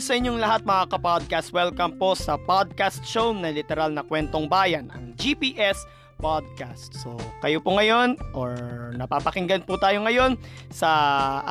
Year sa inyong lahat mga kapodcast. Welcome po sa podcast show na literal na kwentong bayan, ang GPS Podcast. So, kayo po ngayon or napapakinggan po tayo ngayon sa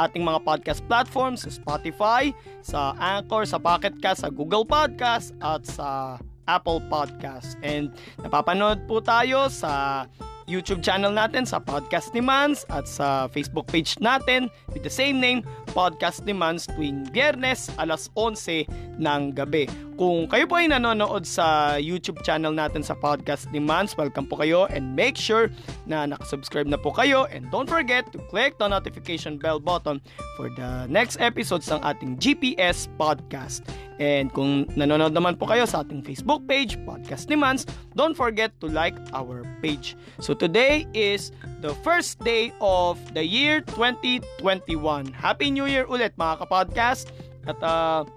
ating mga podcast platforms, sa Spotify, sa Anchor, sa Pocket Cast, sa Google Podcast at sa Apple Podcast. And napapanood po tayo sa YouTube channel natin sa Podcast ni Mans at sa Facebook page natin with the same name, Podcast ni Mans tuwing biyernes alas 11 ng gabi. Kung kayo po ay nanonood sa YouTube channel natin sa Podcast ni Mans, welcome po kayo and make sure na nakasubscribe na po kayo and don't forget to click the notification bell button for the next episodes ng ating GPS Podcast. And kung nanonood naman po kayo sa ating Facebook page, Podcast ni Mans, don't forget to like our page. So today is the first day of the year 2021. Happy New Year ulit mga kapodcast. At uh,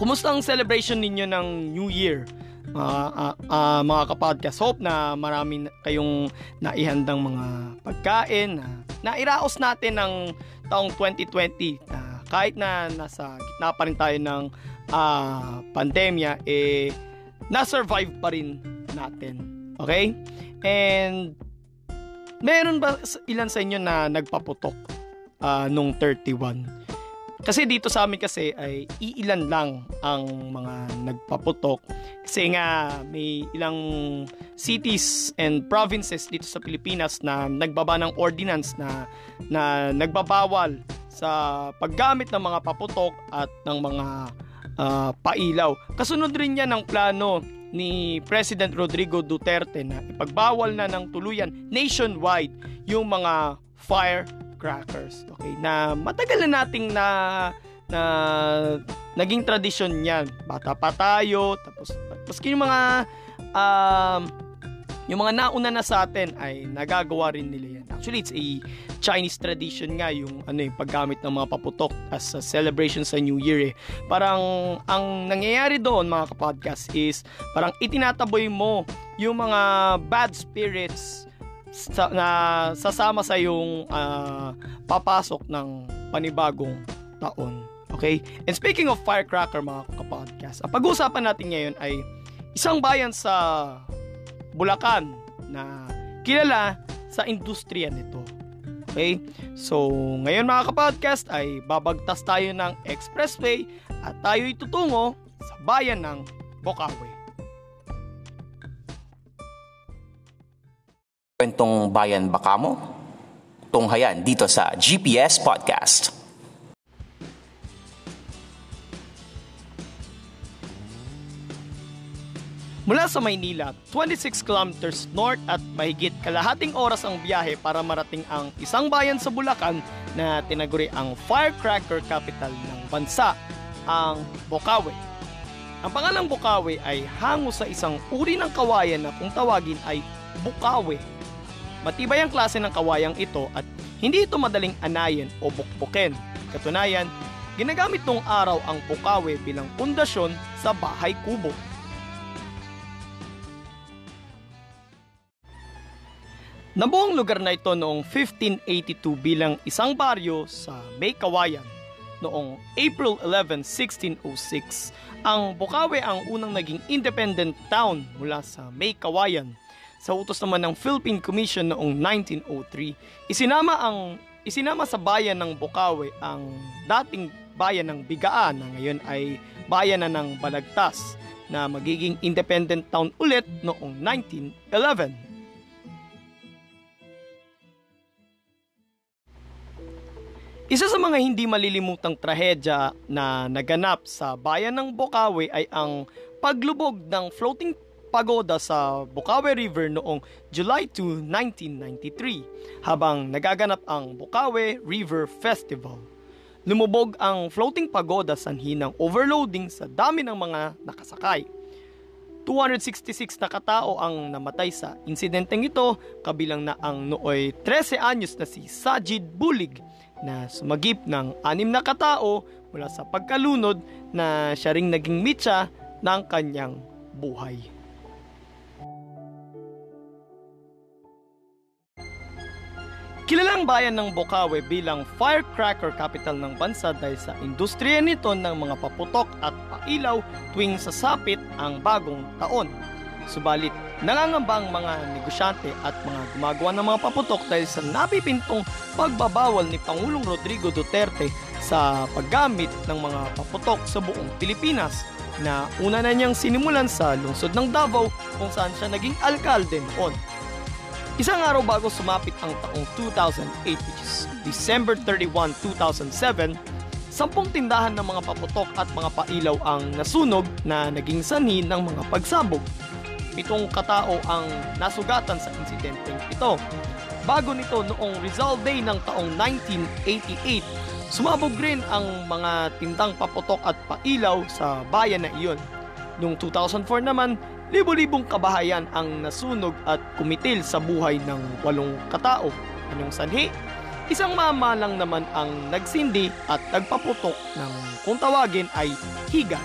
kumusta ang celebration ninyo ng New Year? Uh, uh, uh, mga kapodcast, hope na marami kayong naihandang mga pagkain na nairaos natin ng taong 2020 na uh, kahit na nasa gitna pa rin tayo ng uh, pandemya, eh, na-survive pa rin natin. Okay? And, meron ba ilan sa inyo na nagpaputok uh, nung 31? Kasi dito sa amin kasi ay iilan lang ang mga nagpaputok. Kasi nga may ilang cities and provinces dito sa Pilipinas na nagbaba ng ordinance na na nagbabawal sa paggamit ng mga paputok at ng mga uh, pailaw. Kasunod rin yan ng plano ni President Rodrigo Duterte na ipagbawal na ng tuluyan nationwide yung mga firecrackers. Okay, na matagal na nating na na naging tradisyon niyan. Bata pa tayo, tapos maski yung mga um, yung mga nauna na sa atin ay nagagawa rin nila yan. Actually, it's a Chinese tradition nga yung ano yung paggamit ng mga paputok as a celebration sa New Year eh. Parang ang nangyayari doon mga kapodcast is parang itinataboy mo yung mga bad spirits sa, na sasama sa yung uh, papasok ng panibagong taon. Okay? And speaking of firecracker mga kapodcast, ang pag-uusapan natin ngayon ay isang bayan sa Bulacan na kilala sa industriya nito. Okay? So, ngayon mga kapodcast ay babagtas tayo ng expressway at tayo itutungo sa bayan ng Bocaue. Kwentong Bayan Bakamo? Tunghayan dito sa GPS Podcast. Mula sa Maynila, 26 kilometers north at mahigit kalahating oras ang biyahe para marating ang isang bayan sa Bulacan na tinaguri ang firecracker capital ng bansa, ang Bocaue. Ang pangalang Bocaue ay hango sa isang uri ng kawayan na kung tawagin ay Bukawe. Matibay ang klase ng kawayang ito at hindi ito madaling anayin o bukbukin. Katunayan, ginagamit noong araw ang Bukawe bilang pundasyon sa bahay kubo. Nabuong lugar na ito noong 1582 bilang isang baryo sa May Kawayan. Noong April 11, 1606, ang Bukawe ang unang naging independent town mula sa May Kawayan. Sa utos naman ng Philippine Commission noong 1903, isinama ang isinama sa bayan ng Bukawe ang dating bayan ng Bigaan na ngayon ay bayan na ng Balagtas na magiging independent town ulit noong 1911. Isa sa mga hindi malilimutang trahedya na naganap sa bayan ng Bokawe ay ang paglubog ng floating pagoda sa Bukawe River noong July 2, 1993 habang nagaganap ang Bukawe River Festival. Lumubog ang floating pagoda sanhi ng overloading sa dami ng mga nakasakay. 266 na katao ang namatay sa insidenteng ito, kabilang na ang nooy 13 anyos na si Sajid Bulig na sumagip ng anim na katao mula sa pagkalunod na siya ring naging mitsa ng kanyang buhay. Kilalang bayan ng Bocaue bilang firecracker capital ng bansa dahil sa industriya nito ng mga paputok at pailaw tuwing sasapit ang bagong taon. Subalit, nangangamba ang mga negosyante at mga gumagawa ng mga paputok dahil sa napipintong pagbabawal ni Pangulong Rodrigo Duterte sa paggamit ng mga paputok sa buong Pilipinas na una na niyang sinimulan sa lungsod ng Davao kung saan siya naging alkalde noon. Isang araw bago sumapit ang taong 2008 which is December 31, 2007, sampung tindahan ng mga paputok at mga pailaw ang nasunog na naging sanhi ng mga pagsabog. Pitong katao ang nasugatan sa insidenteng ito. Bago nito noong Rizal Day ng taong 1988, sumabog rin ang mga tindang paputok at pailaw sa bayan na iyon. Noong 2004 naman, Libo-libong kabahayan ang nasunog at kumitil sa buhay ng walong katao. Anong sanhi? Isang mama lang naman ang nagsindi at nagpaputok ng kung tawagin ay higa.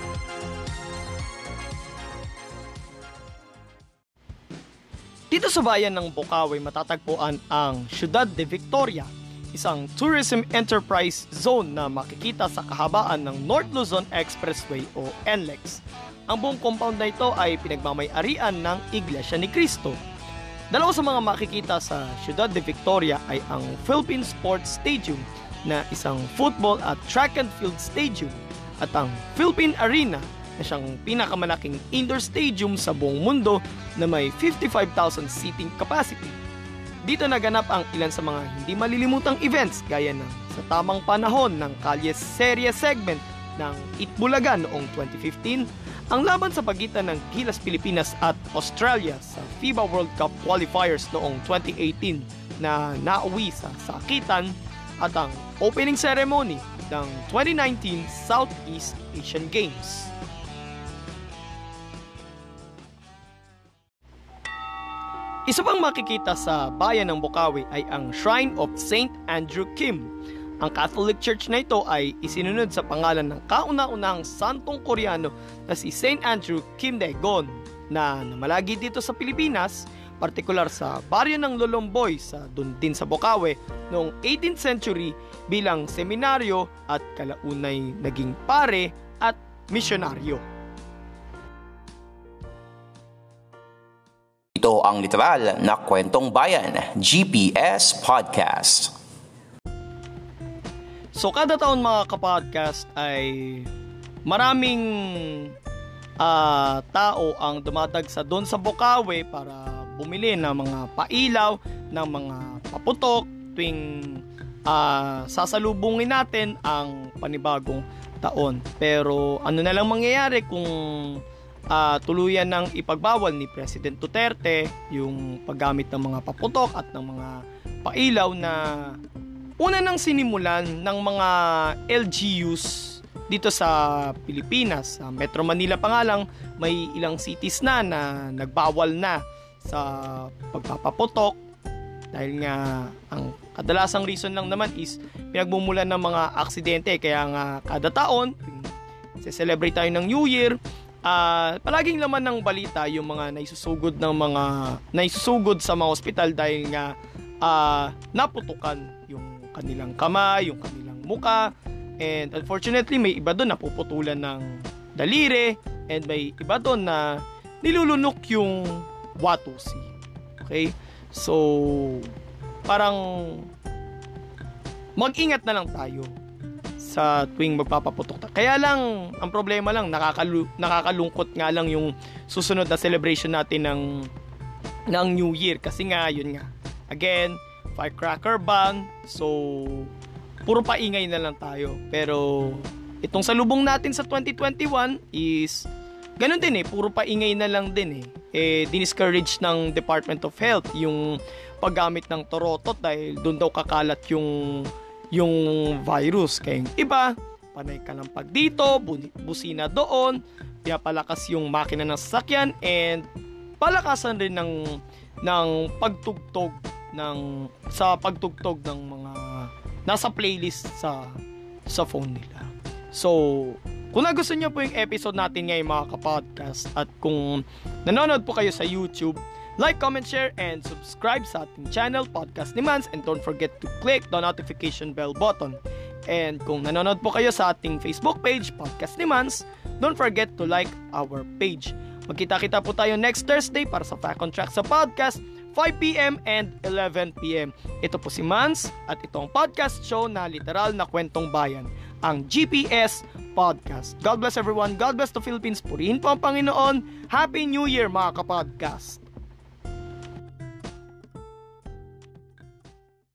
Dito sa bayan ng Bukawi matatagpuan ang Ciudad de Victoria, isang tourism enterprise zone na makikita sa kahabaan ng North Luzon Expressway o NLEX ang buong compound na ito ay pinagmamayarian ng Iglesia ni Cristo. Dalawa sa mga makikita sa Ciudad de Victoria ay ang Philippine Sports Stadium na isang football at track and field stadium at ang Philippine Arena na siyang pinakamalaking indoor stadium sa buong mundo na may 55,000 seating capacity. Dito naganap ang ilan sa mga hindi malilimutang events gaya ng sa tamang panahon ng Kalye Serie segment ng Itbulaga noong 2015 ang laban sa pagitan ng Gilas Pilipinas at Australia sa FIBA World Cup qualifiers noong 2018 na nauwi sa sakitan at ang opening ceremony ng 2019 Southeast Asian Games. Isa pang makikita sa bayan ng Bukawi ay ang Shrine of St. Andrew Kim ang Catholic Church na ito ay isinunod sa pangalan ng kauna-unahang santong Koreano na si St. Andrew Kim Dae-gon na namalagi dito sa Pilipinas, partikular sa baryo ng Lolomboy sa dun din sa Bocaue noong 18th century bilang seminaryo at kalaunay naging pare at misyonaryo. Ito ang literal na kwentong bayan, GPS Podcast. So kada taon mga kapodcast ay maraming uh, tao ang dumatagsa doon sa Bukawe para bumili ng mga pailaw, ng mga paputok tuwing uh, sasalubungin natin ang panibagong taon. Pero ano na lang mangyayari kung uh, tuluyan ng ipagbawal ni President Duterte yung paggamit ng mga paputok at ng mga pailaw na una nang sinimulan ng mga LGUs dito sa Pilipinas. Sa Metro Manila pa nga lang, may ilang cities na na nagbawal na sa pagpapaputok dahil nga ang kadalasang reason lang naman is pinagmumulan ng mga aksidente kaya nga kada taon se-celebrate tayo ng New Year uh, palaging laman ng balita yung mga naisusugod ng mga naisusugod sa mga ospital dahil nga uh, naputukan yung kanilang kamay, yung kanilang muka. And unfortunately, may iba doon na puputulan ng daliri and may iba doon na nilulunok yung watusi. Okay? So, parang mag-ingat na lang tayo sa tuwing magpapaputok. Kaya lang, ang problema lang, nakakalu- nakakalungkot nga lang yung susunod na celebration natin ng ng New Year kasi nga yun nga. Again, firecracker ban. So, puro paingay na lang tayo. Pero, itong salubong natin sa 2021 is, ganun din eh, puro paingay na lang din eh. eh, diniscourage ng Department of Health yung paggamit ng torotot dahil doon daw kakalat yung yung virus. Kaya yung iba, panay ka ng pag dito, busina doon, palakas yung makina ng sasakyan and palakasan rin ng ng pagtugtog ng sa pagtugtog ng mga nasa playlist sa sa phone nila. So, kung nagustuhan niyo po yung episode natin ngayon mga kapodcast at kung nanonood po kayo sa YouTube, like, comment, share, and subscribe sa ating channel, Podcast ni Mans, and don't forget to click the notification bell button. And kung nanonood po kayo sa ating Facebook page, Podcast ni Mans, don't forget to like our page. Magkita-kita po tayo next Thursday para sa Fact on Track sa podcast, 5pm and 11pm. Ito po si Mans at itong podcast show na literal na kwentong bayan, ang GPS Podcast. God bless everyone. God bless the Philippines. Purihin po ang Panginoon. Happy New Year mga kapodcast.